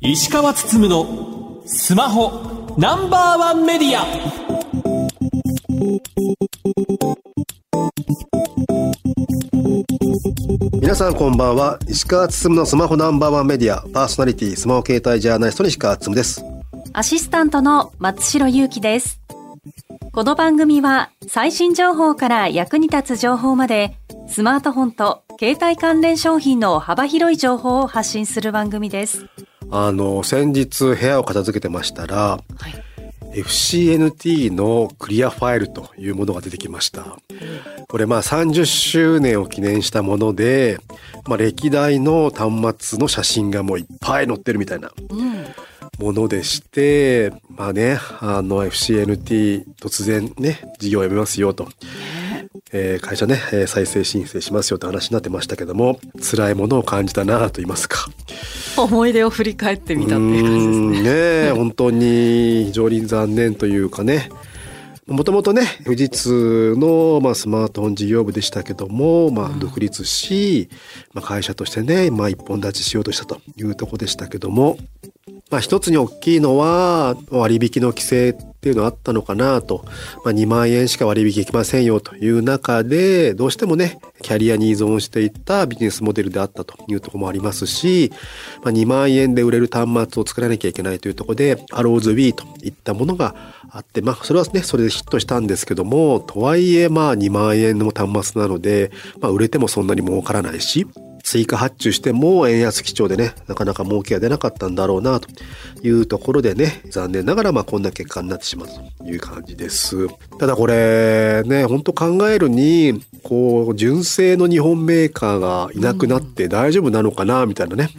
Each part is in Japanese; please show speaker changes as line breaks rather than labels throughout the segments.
石川つつむのスマホナンバーワンメディア。
皆さんこんばんは。石川つつむのスマホナンバーワンメディア。パーソナリティスマホ携帯ジャーナリストの石川つつむです。
アシスタントの松代祐樹です。この番組は最新情報から役に立つ情報までスマートフォンと携帯関連商品の幅広い情報を発信する番組です
あの先日部屋を片付けてましたら、はい、FCNT のクリアファイルというものが出てきました。これまあ30周年を記念したもので、まあ、歴代の端末の写真がもういっぱい載ってるみたいな。ものでして、まあね、あの FCNT 突然ね、事業をやめますよと。えー、会社ね、再生申請しますよって話になってましたけども、辛いものを感じたなと言いますか。
思い出を振り返ってみたっていう感じですね。
ね本当に非常に残念というかね。もともとね、富士通の、まあ、スマートフォン事業部でしたけども、まあ、独立し、まあ、会社としてね、まあ、一本立ちしようとしたというとこでしたけども、まあ、一つに大きいのは割引の規制っていうのはあったのかなと、まあ、2万円しか割引できませんよという中でどうしてもねキャリアに依存していったビジネスモデルであったというところもありますし、まあ、2万円で売れる端末を作らなきゃいけないというところでアローズ Wii といったものがあってまあそれはねそれでヒットしたんですけどもとはいえまあ2万円の端末なので、まあ、売れてもそんなに儲からないし追加発注しても円安基調でね、なかなか儲けが出なかったんだろうなというところでね、残念ながらまあこんな結果になってしまうという感じです。ただこれね、ほんと考えるに、こう、純正の日本メーカーがいなくなって大丈夫なのかなみたいなね。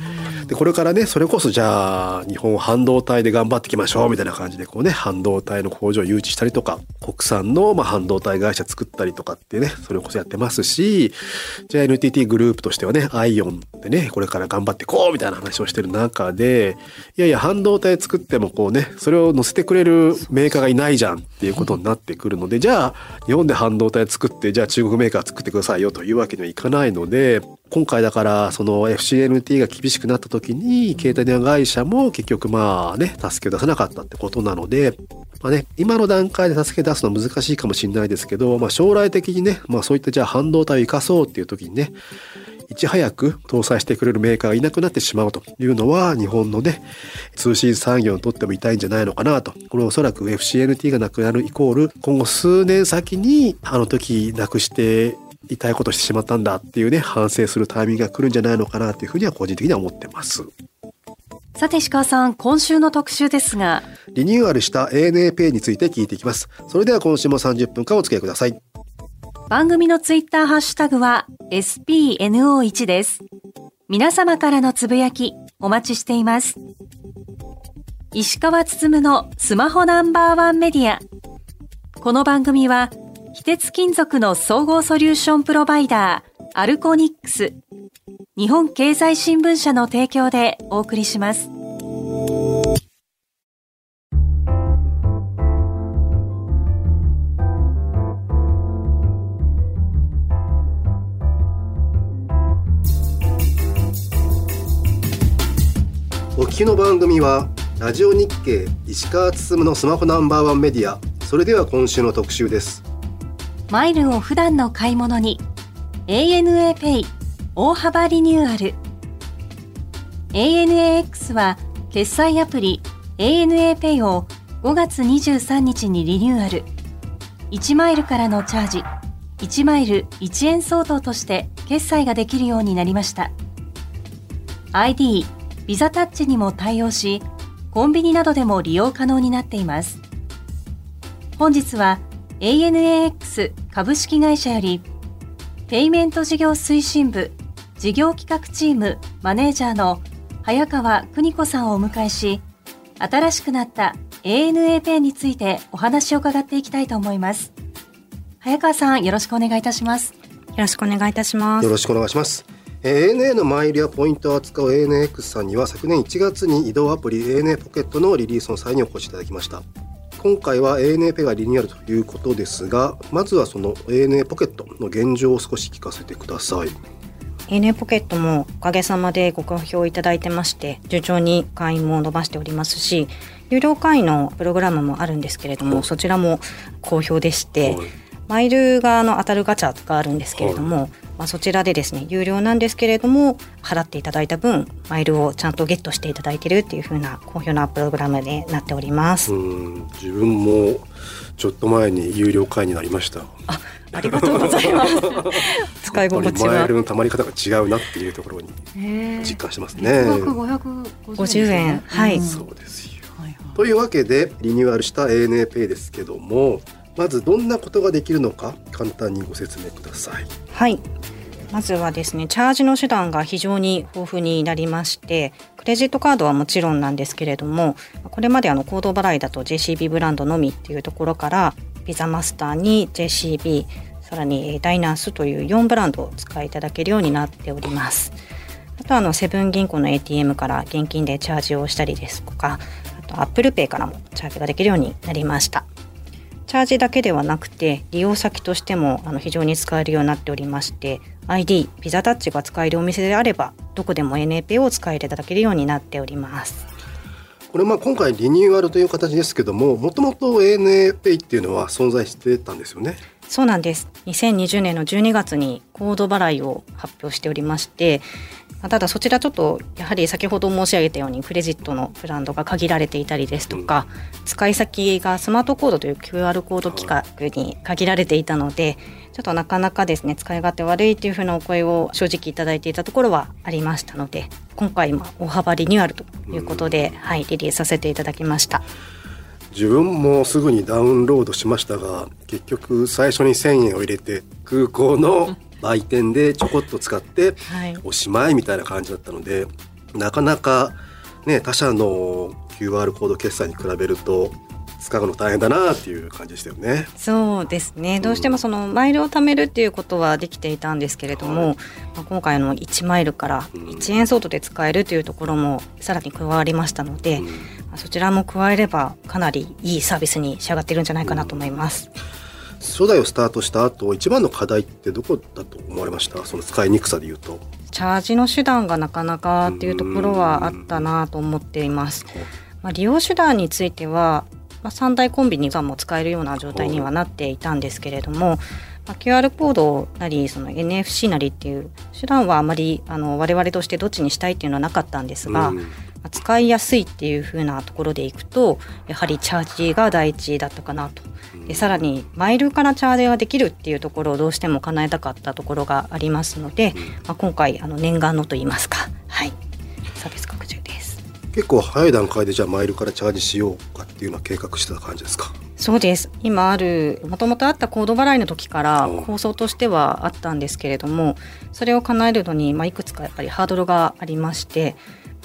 で、これからね、それこそじゃあ、日本半導体で頑張っていきましょうみたいな感じで、こうね、半導体の工場を誘致したりとか、国産のま半導体会社作ったりとかってね、それこそやってますし、じゃあ NTT グループとしてはね、アイオンでね、これから頑張っていこうみたいな話をしてる中で、いやいや、半導体作ってもこうね、それを乗せてくれるメーカーがいないじゃんっていうことになってくるので、じゃあ、日本で半導体作って、じゃあ中国メーカー作ってくださいよというわけにはいかないので、今回だからその FCNT が厳しくなった時に携帯電話会社も結局まあね助け出さなかったってことなのでまあね今の段階で助け出すのは難しいかもしれないですけど、まあ、将来的にね、まあ、そういったじゃあ半導体を生かそうっていう時にねいち早く搭載してくれるメーカーがいなくなってしまうというのは日本のね通信産業にとっても痛いんじゃないのかなと。これおそらく FCNT がなくなるイコール今後数年先にあの時なくして痛いことしてしまったんだっていうね、反省するタイミングが来るんじゃないのかなというふうには個人的には思ってます。
さて石川さん、今週の特集ですが。
リニューアルした ANA について聞いていきます。それでは今週も30分間お付き合いください。
番組のツイッターハッシュタグは SPNO1 です。皆様からのつぶやきお待ちしています。石川つつむのスマホナンバーワンメディア。この番組は非鉄金属の総合ソリューションプロバイダー、アルコニックス、日本経済新聞社の提供でお送りします。
お聞きの番組はラジオ日経石川つつむのスマホナンバーワンメディア。それでは今週の特集です。
マイルを普段の買い物に。ANA Pay 大幅リニューアル。ANAX は決済アプリ ANA Pay を5月23日にリニューアル。1マイルからのチャージ。1マイル1円相当として決済ができるようになりました。ID ビザタッチにも対応しコンビニなどでも利用可能になっています。本日は ANAX 株式会社よりペイメント事業推進部事業企画チームマネージャーの早川邦子さんをお迎えし新しくなった ANA ペイについてお話を伺っていきたいと思います。早川さんよろしくお願いいたします。よ
ろしくお願いいたします。
よろしくお願いします。ANA のマイルやポイントを扱う ANAX さんには昨年1月に移動アプリ ANA ポケットのリリースの際にお越しいただきました今回は ANA ペがリニューアルということですがまずはその ANA ポケットの現状を少し聞かせてください。
ANA ポケットもおかげさまでご好評いただいてまして順調に会員も伸ばしておりますし有料会員のプログラムもあるんですけれどもそちらも好評でして、はい、マイルがあの当たるガチャがあるんですけれども、はい、まあ、そちらでですね有料なんですけれども払っていただいた分マイルをちゃんとゲットしていただいているっていう風な好評なプログラムになっております。
自分もちょっと前に有料会員になりました。
あありがとうございます。使い心地は。
マイルの貯まり方が違うなっていうところに実感してますね。
550円。はい、
そうですよ、はいはい、というわけでリニューアルした ANA Pay ですけどもまずどんなことができるのか簡単にご説明ください。
はい。まずはですねチャージの手段が非常に豊富になりましてクレジットカードはもちろんなんですけれどもこれまであのコード払いだと JCB ブランドのみっていうところからビザマスターに JCB さらにダイナースという4ブランドを使いいただけるようになっております。あとあのセブン銀行の ATM から現金でチャージをしたりですとかあと Apple Pay からもチャージができるようになりました。チャージだけではなくて利用先としてもあの非常に使えるようになっておりまして ID ビザタッチが使えるお店であればどこでも NAP を使えていただけるようになっております。
これまあ今回リニューアルという形ですけどももともと ANA Pay っていうのは存在してたんですよね？
そうなんです。2020年の12月にコード払いを発表しておりましてただそちらちょっとやはり先ほど申し上げたようにクレジットのブランドが限られていたりですとか、うん、使い先がスマートコードという QR コード規格に限られていたので、ちょっとなかなかですね使い勝手悪いというふうなお声を正直いただいていたところはありましたので今回大幅リニューアルということで、うん、はいリリースさせていただきました。
自分もすぐにダウンロードしましたが結局最初に1,000円を入れて空港の売店でちょこっと使っておしまいみたいな感じだったので、なかなかね他社の QR コード決済に比べると使うの大変だなっていう感じでしたよね。
そうですね。どうしてもそのマイルを貯めるっていうことはできていたんですけれども、はい、まあ、今回の1マイルから1円相当で使えるというところもさらに加わりましたので、うん、まあ、そちらも加えればかなりいいサービスに仕上がっているんじゃないかなと思います。うん
初代をスタートした後一番の課題ってどこだと思われました？その使いにくさで言うと。
チャージの手段がなかなかっていうところはあったなと思っています、まあ、利用手段については、まあ、3大コンビニがも使えるような状態にはなっていたんですけれども、まあ、QR コードなりその NFC なりっていう手段はあまりあの我々としてどっちにしたいっていうのはなかったんですが、使いやすいっていう風なところでいくとやはりチャージが第一だったかなと。でさらにマイルからチャージができるっていうところをどうしても叶えたかったところがありますので、まあ、今回あの念願のといいますか。はい。サービス拡充です。
結構早い段階でじゃあマイルからチャージしようかっていうのは計画してた感じですか？
そうです。今あるもともとあったコード払いの時から構想としてはあったんですけれどもそれを叶えるのに、まあ、いくつかやっぱりハードルがありまして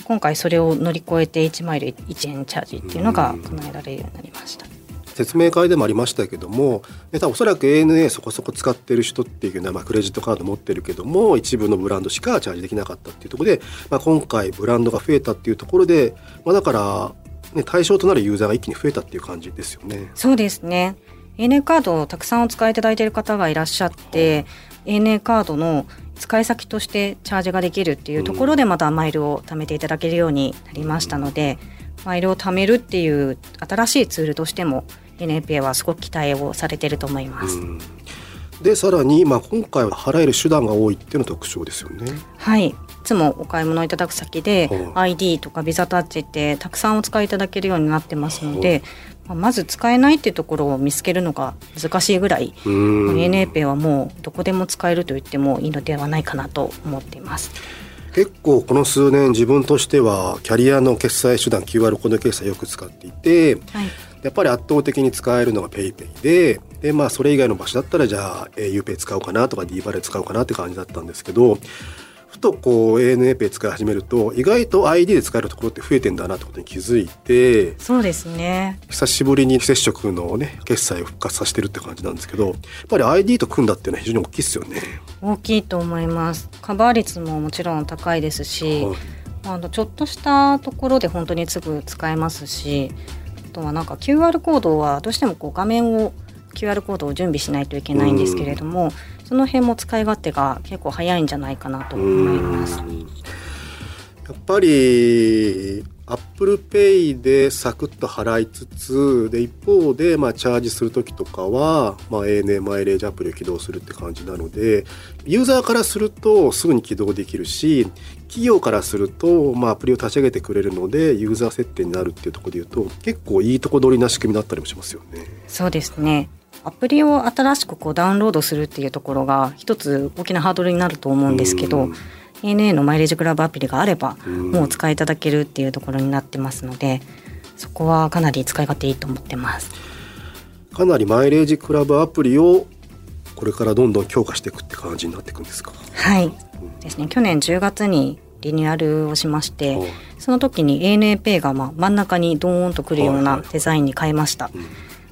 今回それを乗り越えて1マイル1円チャージっていうのが叶えられるようになりました。
説明会でもありましたけども多おそらく ANA そこそこ使ってる人っていうのは、まあ、クレジットカード持ってるけども一部のブランドしかチャージできなかったっていうところで、まあ、今回ブランドが増えたっていうところで、まあ、だからね、対象となるユーザーが一気に増えたっていう感じですよね。
そうですね ANA カードをたくさんお使いいただいている方がいらっしゃって、ANA カードの使い先としてチャージができるっていうところでまたマイルを貯めていただけるようになりましたので、マイルを貯めるっていう新しいツールとしても NPA はすごく期待をされていると思います。
でさらに、まあ、今回は払える手段が多いっていうの特徴ですよね。
はいいつもお買い物いただく先で、はい、ID とかビザタッチってたくさんお使いいただけるようになってますので、はい、まず使えないっていうところを見つけるのが難しいぐらい NAPay はもうどこでも使えると言ってもいいのではないかなと思っています。
結構この数年自分としてはキャリアの決済手段 QR コード決済よく使っていて、はい、やっぱり圧倒的に使えるのが PayPay でで、まあ、それ以外の場所だったらじゃあ UPay 使おうかなとか D バレ使おうかなって感じだったんですけどふとこう ANA ペイ使い始めると意外と ID で使えるところって増えてんだなってことに気づいて
そうですね。
久しぶりに非接触のね決済を復活させてるって感じなんですけどやっぱり ID と組んだっていうのは非常に大きいですよね。
大きいと思います。カバー率ももちろん高いですし、はい、あのちょっとしたところで本当にすぐ使えますしとはなんか QR コードはどうしてもこう画面を QR コードを準備しないといけないんですけれども、その辺も使い勝手が結構早いんじゃないかなと思います。
やっぱり Apple Pay でサクッと払いつつで一方でまあチャージする時とかは、まあ、ANA マイレージアプリを起動するって感じなのでユーザーからするとすぐに起動できるし企業からすると、まあ、アプリを立ち上げてくれるのでユーザー設定になるっていうところで言うと結構いいとこ取りな仕組みだったりもしますよね。
そうですねアプリを新しくこうダウンロードするっていうところが一つ大きなハードルになると思うんですけど、
うん
ANA のマイレージクラブアプリがあれば
うん
もうお使いいただけるっていうところになってますのでそこはかなり使い勝手いいと思ってます。
かなりマイレージクラブアプリをこれからどんどん強化していくって感じになっていくんですか？
はいですね去年10月にリニューアルをしまして、
はい。
その時に ANA Pay がまあ真ん中にドーンとくるよう
はいはい
なデザインに変えました。
うん。
ま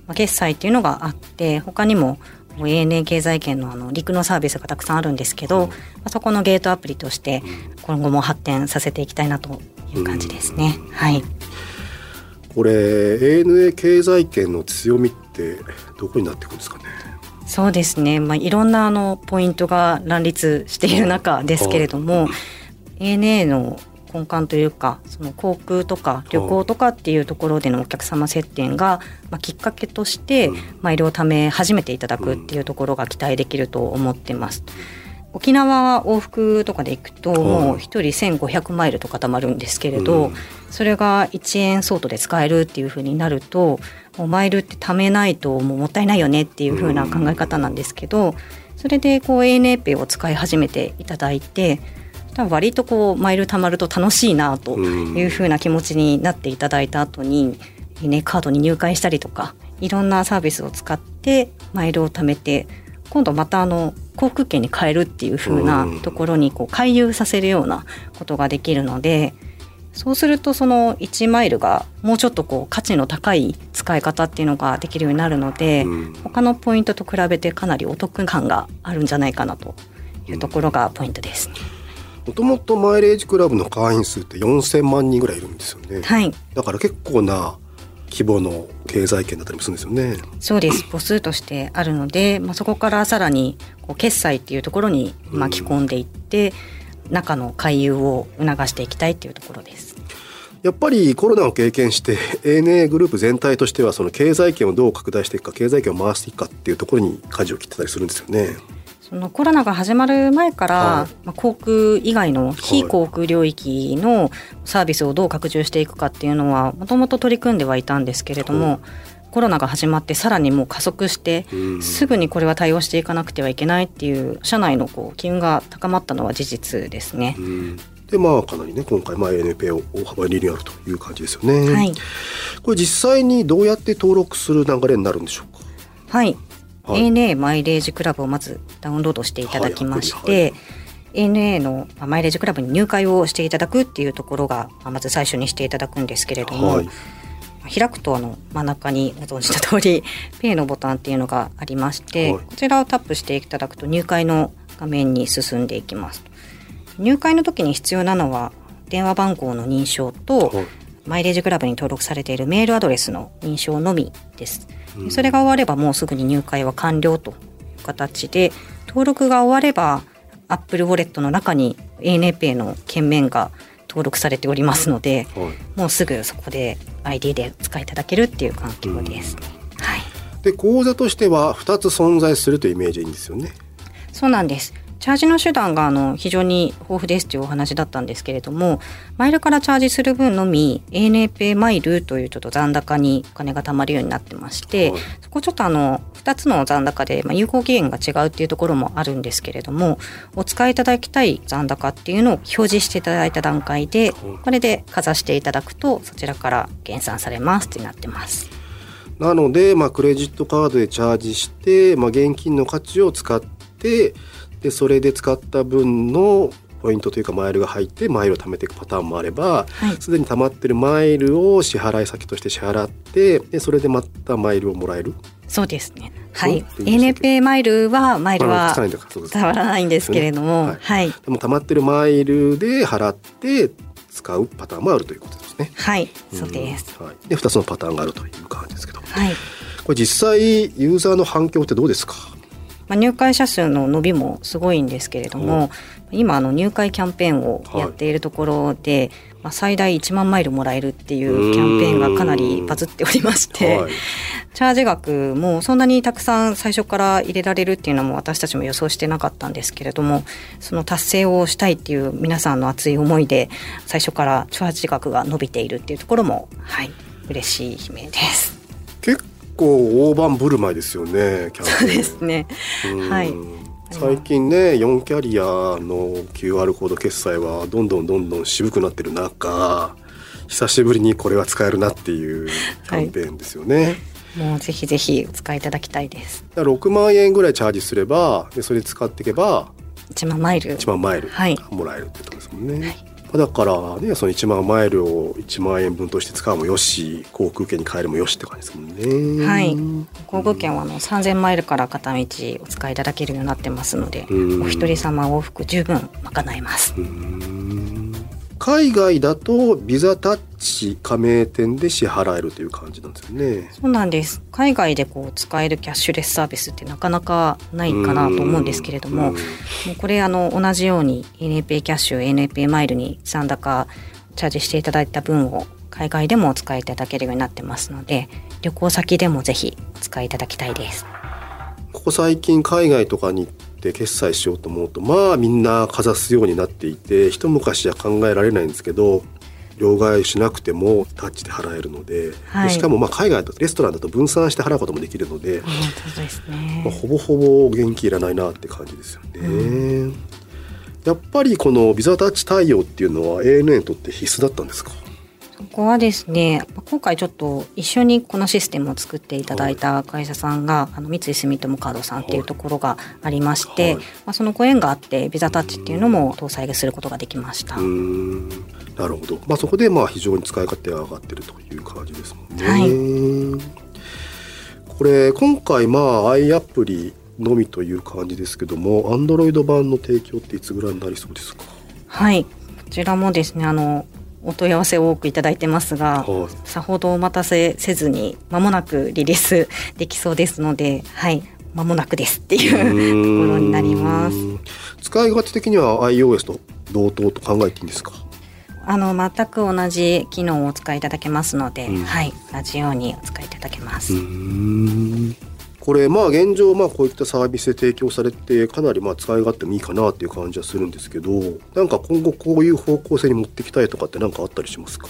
あ、決済っていうのがあって他にも ANA 経済圏のあの陸のサービスがたくさんあるんですけど、まあ、そこのゲートアプリとして今後も発展させていきたいなという感じですね。はい。
これ ANA 経済圏の強みってどこになっていくんですかね？
そうですね、まあ、いろんなあのポイントが乱立している中ですけれども ANA の根幹というかその航空とか旅行とかっていうところでのお客様接点が、まあ、きっかけとして
うん。
マイルを貯め始めていただくっていうところが期待できると思ってます。沖縄往復とかで行くともう1人1500マイルと固まるんですけれど、
うん。
それが1円相当で使えるっていう風になるともうマイルって貯めないともうもったいないよねっていう風な考え方なんですけどそれでこう ANA ペイを使い始めていただいて多分割とこうマイル貯まると楽しいなという風な気持ちになっていただいた後に、ね、カードに入会したりとかいろんなサービスを使ってマイルを貯めて今度またあの航空券に変えるっていう風なところにこう回遊させるようなことができるのでそうするとその1マイルがもうちょっとこう価値の高い使い方っていうのができるようになるので、
うん
他のポイントと比べてかなりお得感があるんじゃないかなというところがポイントです。
もともとマイレージクラブの会員数って4000万人ぐらいいるんですよね。
はい
だから結構な規模の経済圏だったりもするんですよね。
そうです母数としてあるので、まあ、そこからさらにこう決済っていうところに巻き込んでいって、中の回遊を促していきたいっていうところです。
やっぱりコロナを経験して ANA グループ全体としてはその経済圏をどう拡大していくか経済圏を回していくかっていうところに舵を切ってたりするんですよね。
そのコロナが始まる前から、
はい。
まあ、航空以外の非航空領域のサービスをどう拡充していくかっていうのはもともと取り組んではいたんですけれども、コロナが始まってさらにもう加速して、
うん。
すぐにこれは対応していかなくてはいけないっていう社内のこう機運が高まったのは事実ですね。
うん。でまあかなりね今回まあ ANA を大幅にリニューアルという感じですよね。
はい、
これ実際にどうやって登録する流れになるんでしょうか？
はい
はい。
ANA マイレージクラブをまずダウンロードしていただきまして、
はい
ANA のまあマイレージクラブに入会をしていただくっていうところがまず最初にしていただくんですけれども、
はい。
開くとあの真ん中にご存知の通り Pay のボタンっていうのがありまして、
はい。
こちらをタップしていただくと入会の画面に進んでいきます入会の時に必要なのは電話番号の認証と、
はい。
マイレージクラブに登録されているメールアドレスの認証のみです。それが終わればもうすぐに入会は完了という形で登録が終われば Apple Wallet の中に ANAPay の券面が登録されておりますので、
はい
もうすぐそこで ID でお使いいただけるっていう環境ですね。はい。
で口座としては2つ存在するというイメージでいいんですよね。
そうなんです。チャージの手段があの非常に豊富ですというお話だったんですけれども、マイルからチャージする分のみ ANAPay マイルというちょっと残高にお金が貯まるようになってまして、
はい
そこちょっとあの2つの残高で、まあ、有効期限が違うっていうところもあるんですけれども、お使いいただきたい残高っていうのを表示していただいた段階で、これでかざしていただくとそちらから減算されますってなってます。
なので、まあ、クレジットカードでチャージして、まあ、現金の価値を使ってでそれで使った分のポイントというかマイルが入ってマイルを貯めていくパターンもあれば
はい
すで、に貯まってるマイルを支払い先として支払ってでそれでまたマイルをもらえる
そうですね。はい。
そうって言いましたっけ
ANAPay マイルはマイルは
あつかないんだからそうです
伝わらないんですけれども、
はい
はい。
でも貯まってるマイルで払って使うパターンもあるということですね。ね。
はい、そうです。
うんはい、で2つのパターンがあるという感じですけど
はい。
これ実際ユーザーの反響ってどうですか？
まあ、入会者数の伸びもすごいんですけれども、今あの入会キャンペーンをやっているところで、まあ、最大1万マイルもらえるっていうキャンペーンがかなりバズっておりまして、
はい。
チャージ額もそんなにたくさん最初から入れられるっていうのも私たちも予想してなかったんですけれどもその達成をしたいっていう皆さんの熱い思いで最初からチャージ額が伸びているっていうところもはい嬉しい悲鳴です。
結構大盤振る舞いですよねキャン
そうですね。
うん。
はい。
最近ね4キャリアの QR コード決済はどんどんどんどん渋くなってる中久しぶりにこれは使えるなっていうキャンペーンですよね、
もうぜひぜひお使いいただきたいです。
だから6万円ぐらいチャージすればでそれ使っていけば
1万マイル。
1万マイル
はい。
もらえるってことですもんね、だからねその1万マイルを1万円分として使うもよし航空券に変えるもよしって感じですもんね
はい。航空券はあの3000マイルから片道お使いいただけるようになってますので、
うん
お一人様往復十分賄えます。
うん海外だとビザタッチ加盟店で支払えるという感じなんですよね。
そうなんです。海外でこう使えるキャッシュレスサービスってなかなかないかなと思うんですけれども、
うん
もうこれあの同じように NPay キャッシュ、NPay マイルに残高チャージしていただいた分を海外でもお使いいただけるようになってますので、旅行先でもぜひお使いいただきたいです。
ここ最近海外とかに行って決済しようと思うとまあみんなかざすようになっていて一昔は考えられないんですけど両替しなくてもタッチで払えるので,で、
はい。
しかもまあ海外だとレストランだと分散して払うこともできるので、
本当ですね。
まあ、ほぼほぼ現金いらないなって感じですよね。やっぱりこのビザタッチ対応っていうのは ANA にとって必須だったんですか？
ここはですね今回ちょっと一緒にこのシステムを作っていただいた会社さんが、あの三井住友カードさんっていうところがありまして、
はい。
まあ、そのご縁があってビザタッチっていうのも搭載することができました。
なるほど、まあ、そこでまあ非常に使い勝手が上がってるという感じですもんね。
はい。
これ今回まあ i アプリのみという感じですけども Android 版の提供っていつぐらいになりそうですか？
はい。こちらもですねあのお問い合わせを多くいただいてますが、
はい。
さほどお待たせせずに間もなくリリースできそうですのではい。間もなくですっていうところになります。
使い勝手的には iOS と同等と考えていいんですか？
あの全く同じ機能をお使いいただけますので、
うん。
はい。同じようにお使いいただけます。
これまあ現状まあこういったサービスで提供されてかなりまあ使い勝手もいいかなっていう感じはするんですけどなんか今後こういう方向性に持っていきたいとかって何かあったりしますか？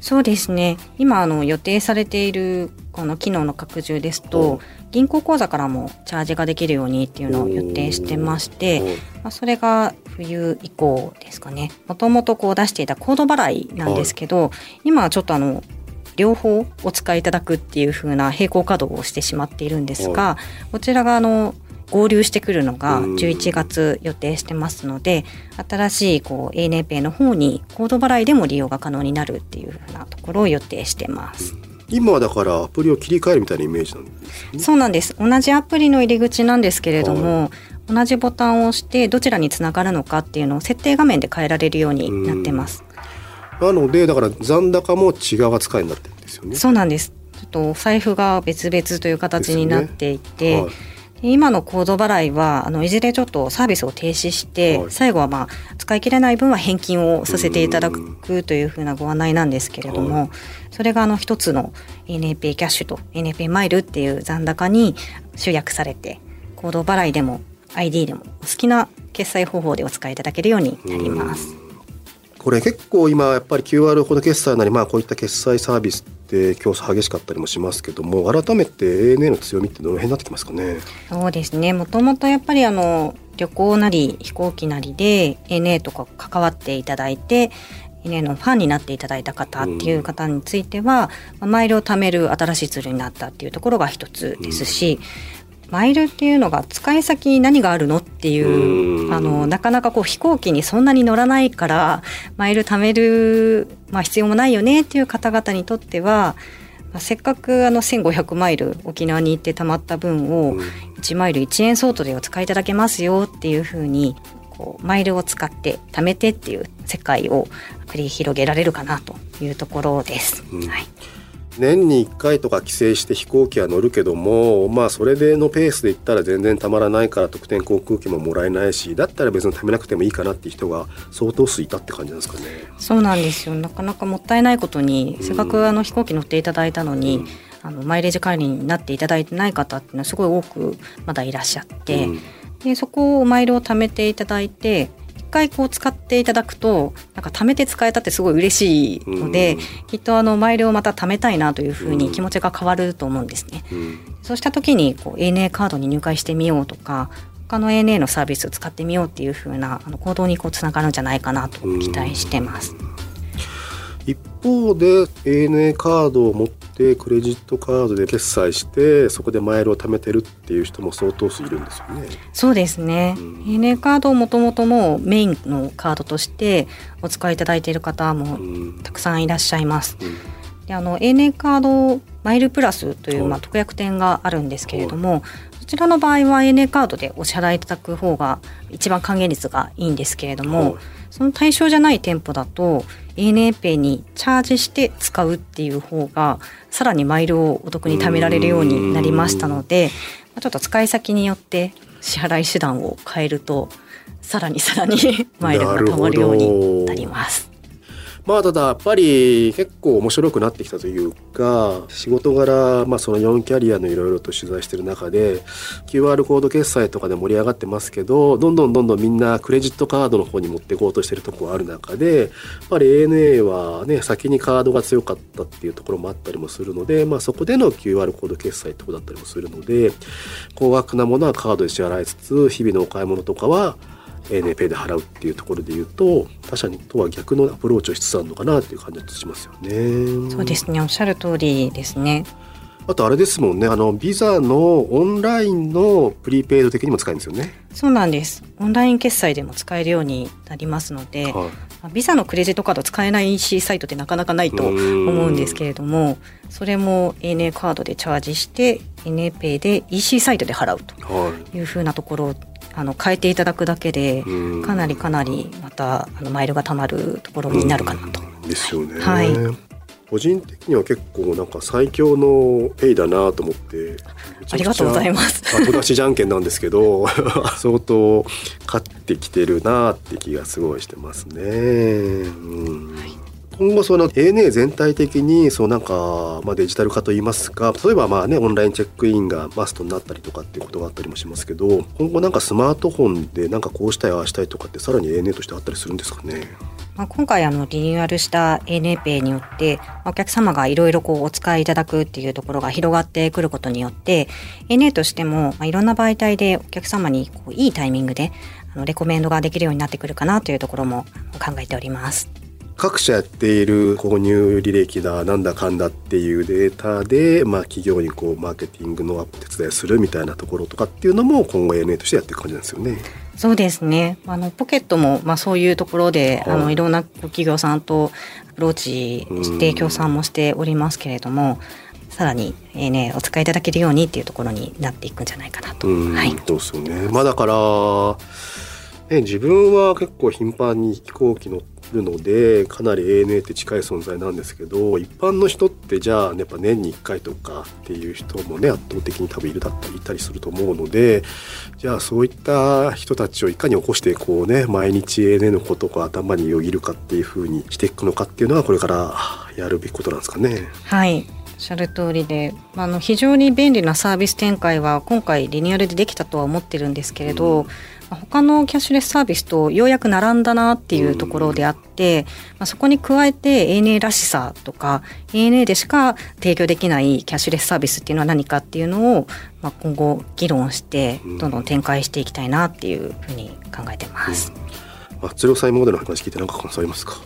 そうですね。今あの予定されているこの機能の拡充です
はい
と銀行口座からもチャージができるようにっていうのを予定してまして、
はい。
まあ、それが冬以降ですかね。もともとこう出していたコード払いなんですけど、今はちょっとあの両方お使いいただくっていう風な並行稼働をしてしまっているんですが、こちらがあの合流してくるのが
うん。
11月予定してますので新しいこう ANA の方にコード払いでも利用が可能になるっていう風なところを予定してます。
今はだからアプリを切り替えるみたいなイメージなんですね。
そうなんです。同じアプリの入り口なんですけれども、同じボタンを押してどちらにつながるのかっていうのを設定画面で変えられるようになってます。
なのでだから残高も違う扱いになってるんですよね。
そうなんです。ちょっとお財布が別々という形になっていて、
はい。
で今のコード払いはあのいずれちょっとサービスを停止して、
はい。
最後はまあ使い切れない分は返金をさせていただくというふうなご案内なんですけれども、
は
それがあの一つの NPay キャッシュと NPay マイルっていう残高に集約されてコード払いでも ID でもお好きな決済方法でお使いいただけるようになります。
これ結構今やっぱり QR コード決済なりまあこういった決済サービスって競争激しかったりもしますけども改めて ANA の強みってどの辺になってきますかね？
そうですね。もともとやっぱりあの旅行なり飛行機なりで ANA とか関わっていただいて ANA のファンになっていただいた方っていう方については、まあマイルを貯める新しいツールになったっていうところが一つですし、マイルっていうのが使い先に何があるのっていう
うん。
あのなかなかこう飛行機にそんなに乗らないからマイル貯める、まあ、必要もないよねっていう方々にとっては、まあ、せっかくあの1500マイル沖縄に行って貯まった分を1マイル1円相当でお使いいただけますよっていうふうにマイルを使って貯めてっていう世界を繰り広げられるかなというところです。
うん、
はい
年に1回とか帰省して飛行機は乗るけどもまあそれでのペースで言ったら全然たまらないから特典航空機ももらえないしだったら別に貯めなくてもいいかなっていう人が相当数いたって感じなんですかね。
そうなんですよ。なかなかもったいないことに、せっかくあの飛行機乗っていただいたのに、うん、あのマイレージ管理になっていただいてない方っていうのはすごい多くまだいらっしゃって、うん、でそこをマイルを貯めていただいて回こう使っていただくとなんか貯めて使えたってすごい嬉しいので、きっとあのマイルをまた貯めたいなというふうに気持ちが変わると思うんですね。そうした時にこう ANA カードに入会してみようとか他の ANA のサービスを使ってみようっていうふうなあの行動にこうつながるんじゃないかなと期待してます。
一方で ANA カードを持ってクレジットカードで決済してそこでマイルを貯めてるっていう人も相当数いるんですよね。
そうですね。うん、ANA カードをもともともメインのカードとしてお使いいただいている方もたくさんいらっしゃいます。うん、であの ANA カードマイルプラスという、まあ、特約店があるんですけれども、そちらの場合は ANA カードでお支払いいただく方が一番還元率がいいんですけれども、その対象じゃない店舗だと ANA Pay にチャージして使うっていう方がさらにマイルをお得に貯められるようになりましたのでちょっと使い先によって支払い手段を変えるとさらにさらに マイルが貯まるようになります。
まあただやっぱり結構面白くなってきたというか仕事柄、まあ、その4キャリアのいろいろと取材してる中で QR コード決済とかで盛り上がってますけどどんどんどんどんみんなクレジットカードの方に持っていこうとしてるとこある中でやっぱり ANA はね先にカードが強かったっていうところもあったりもするので、まあ、そこでの QR コード決済ってことだったりもするので高額なものはカードで支払いつつ日々のお買い物とかは ANA で払うっていうところで言うと他社にとは逆のアプローチをしつつあるのかなっていう感じがしますよね。
そうですねおっしゃる通りですね。
あとあれですもんねあのビザのオンラインのプリペイド的にも使えるんですよね。
そうなんですオンライン決済でも使えるようになりますので、はい、ビザのクレジットカード使えない EC サイトってなかなかないと思うんですけれどもそれも ANA カードでチャージして ANA ペイで EC サイトで払うというふうなところあの変えていただくだけでかなりかなりまたあのマイルがたまるところになるかなと。
ですよね。
はい、
個人的には結構なんか最強のペイだなと思って
ありがとうございます
後出しじゃんけんなんですけど 相当勝ってきてるなって気がすごいしてますね。うんはい今後その ANA 全体的にそうなんか、まあ、デジタル化といいますか例えばまあねオンラインチェックインがマストになったりとかっていうことがあったりもしますけど今後なんかスマートフォンでなんかこうしたいああしたいとかってさらに ANA としてあったりするんですかね？
ま、今回あのリニューアルした ANA ペイによってお客様がいろいろお使いいただくっていうところが広がってくることによって ANA としてもいろんな媒体でお客様にこういいタイミングであのレコメンドができるようになってくるかなというところも考えております。
各社やっている購入履歴だなんだかんだっていうデータで、まあ、企業にこうマーケティングのお手伝いするみたいなところとかっていうのも今後 ANA としてやっていく感じなんですよね。
そうですね。あのポケットもまあそういうところで、はい、あのいろんな企業さんとアプローチして協賛もしておりますけれども。さらに、えーね、お使いいただけるようにっていうところになっていくんじゃないかなと。
はい、そうですよね。まあだからね、自分は結構頻繁に飛行機乗るのでかなり ANA って近い存在なんですけど一般の人ってじゃあ、やっぱ年に1回とかっていう人もね圧倒的に多分いるだったりいたりすると思うのでじゃあそういった人たちをいかに起こしてこうね毎日 ANA のことが頭によぎるかっていうふうにしていくのかっていうのはこれからやるべきことなんですかね。
はいおっしゃる通りで、あの非常に便利なサービス展開は今回リニューアルでできたとは思ってるんですけれど、うん他のキャッシュレスサービスとようやく並んだなっていうところであって、まあ、そこに加えて ANA らしさとか ANA でしか提供できないキャッシュレスサービスっていうのは何かっていうのを、まあ、今後議論してどんどん展開していきたいなっていうふうに考えてます。
うん、松郎さん今までの話聞いて何か感想ありますか？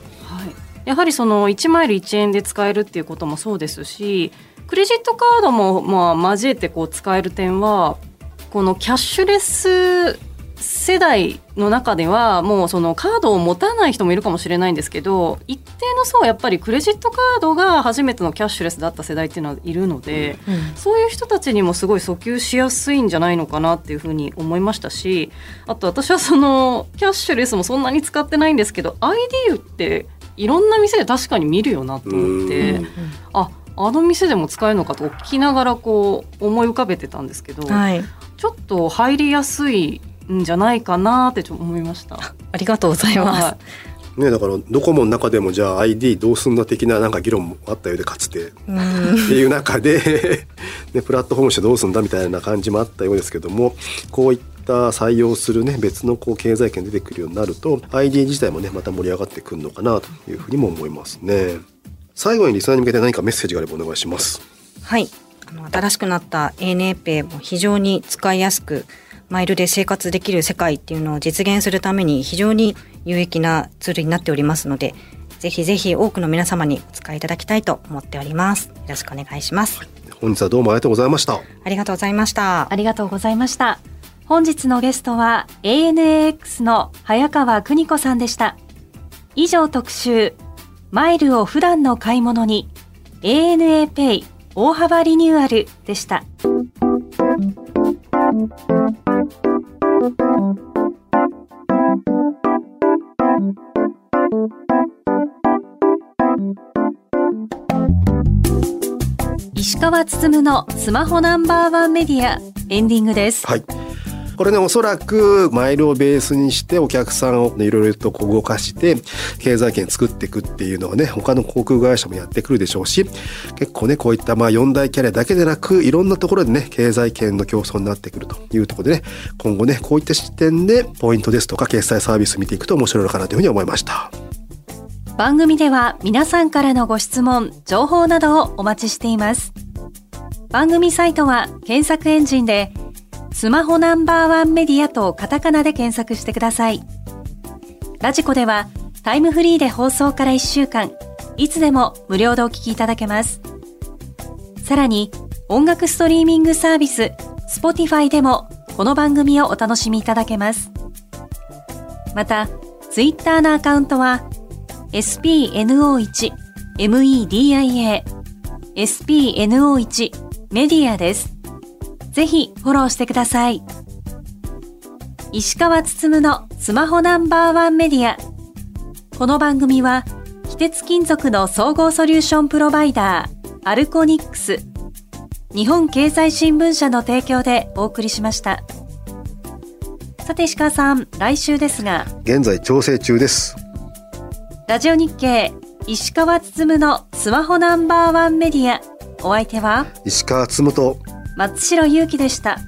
やはりその1マイル1円で使えるっていうこともそうですしクレジットカードもまあ交えてこう使える点はこのキャッシュレス世代の中ではもうそのカードを持たない人もいるかもしれないんですけど一定の層はやっぱりクレジットカードが初めてのキャッシュレスだった世代っていうのはいるので、うん、そういう人たちにもすごい訴求しやすいんじゃないのかなっていうふうに思いましたしあと私はそのキャッシュレスもそんなに使ってないんですけど ID っていろんな店で確かに見るよなと思って、ああの店でも使えるのかと聞きながらこう思い浮かべてたんですけど、はい、ちょっと入りやすいんじゃないかなってちょっと思いました。
ありがとうございます。
ね、だからドコモの中でもじゃあ ID どうすんだ的ななんか議論もあったようでかつて。っていう中で ね、プラットフォームしてどうすんだみたいな感じもあったようですけどもこういった採用するね別のこう経済圏出てくるようになると ID 自体もねまた盛り上がってくるのかなというふうにも思いますね。最後にリスナーに向けて何かメッセージがあればお願いします。
はい。あの新しくなった ANA Pay も非常に使いやすくマイルで生活できる世界っていうのを実現するために非常に有益なツールになっておりますので、ぜひぜひ多くの皆様にお使いいただきたいと思っております。よろしくお願いします。
本日はどうもありがとうございました。
ありがとうございました。
ありがとうございました。本日のゲストは ANAX の早川邦子さんでした。以上特集、マイルを普段の買い物に ANA Pay 大幅リニューアルでした。石川つつむのスマホナンバーワンメディアエンディングです。
はい。これね、おそらくマイルをベースにしてお客さんをいろいろと動かして経済圏作っていくっていうのはね、他の航空会社もやってくるでしょうし、結構ね、こういったまあ4大キャリアだけでなく、いろんなところでね、経済圏の競争になってくるというところでね、今後ね、こういった視点でポイントですとか決済サービス見ていくと面白いのかなというふうに思いました。
番組では皆さんからのご質問、情報などをお待ちしています。番組サイトは検索エンジンでスマホナンバーワンメディアとカタカナで検索してください。ラジコではタイムフリーで放送から1週間、いつでも無料でお聞きいただけます。さらに音楽ストリーミングサービス Spotify でもこの番組をお楽しみいただけます。また、Twitter のアカウントは spno1 media spno1 メディアです。ぜひフォローしてください。石川つつむのスマホナンバーワンメディア。この番組は、非鉄金属の総合ソリューションプロバイダー、アルコニックス、日本経済新聞社の提供でお送りしました。さて石川さん、来週ですが。
現在調整中です。
ラジオ日経、石川つつむのスマホナンバーワンメディア。お相手は？
石川つむと
松代ゆうきでした。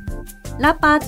ラパ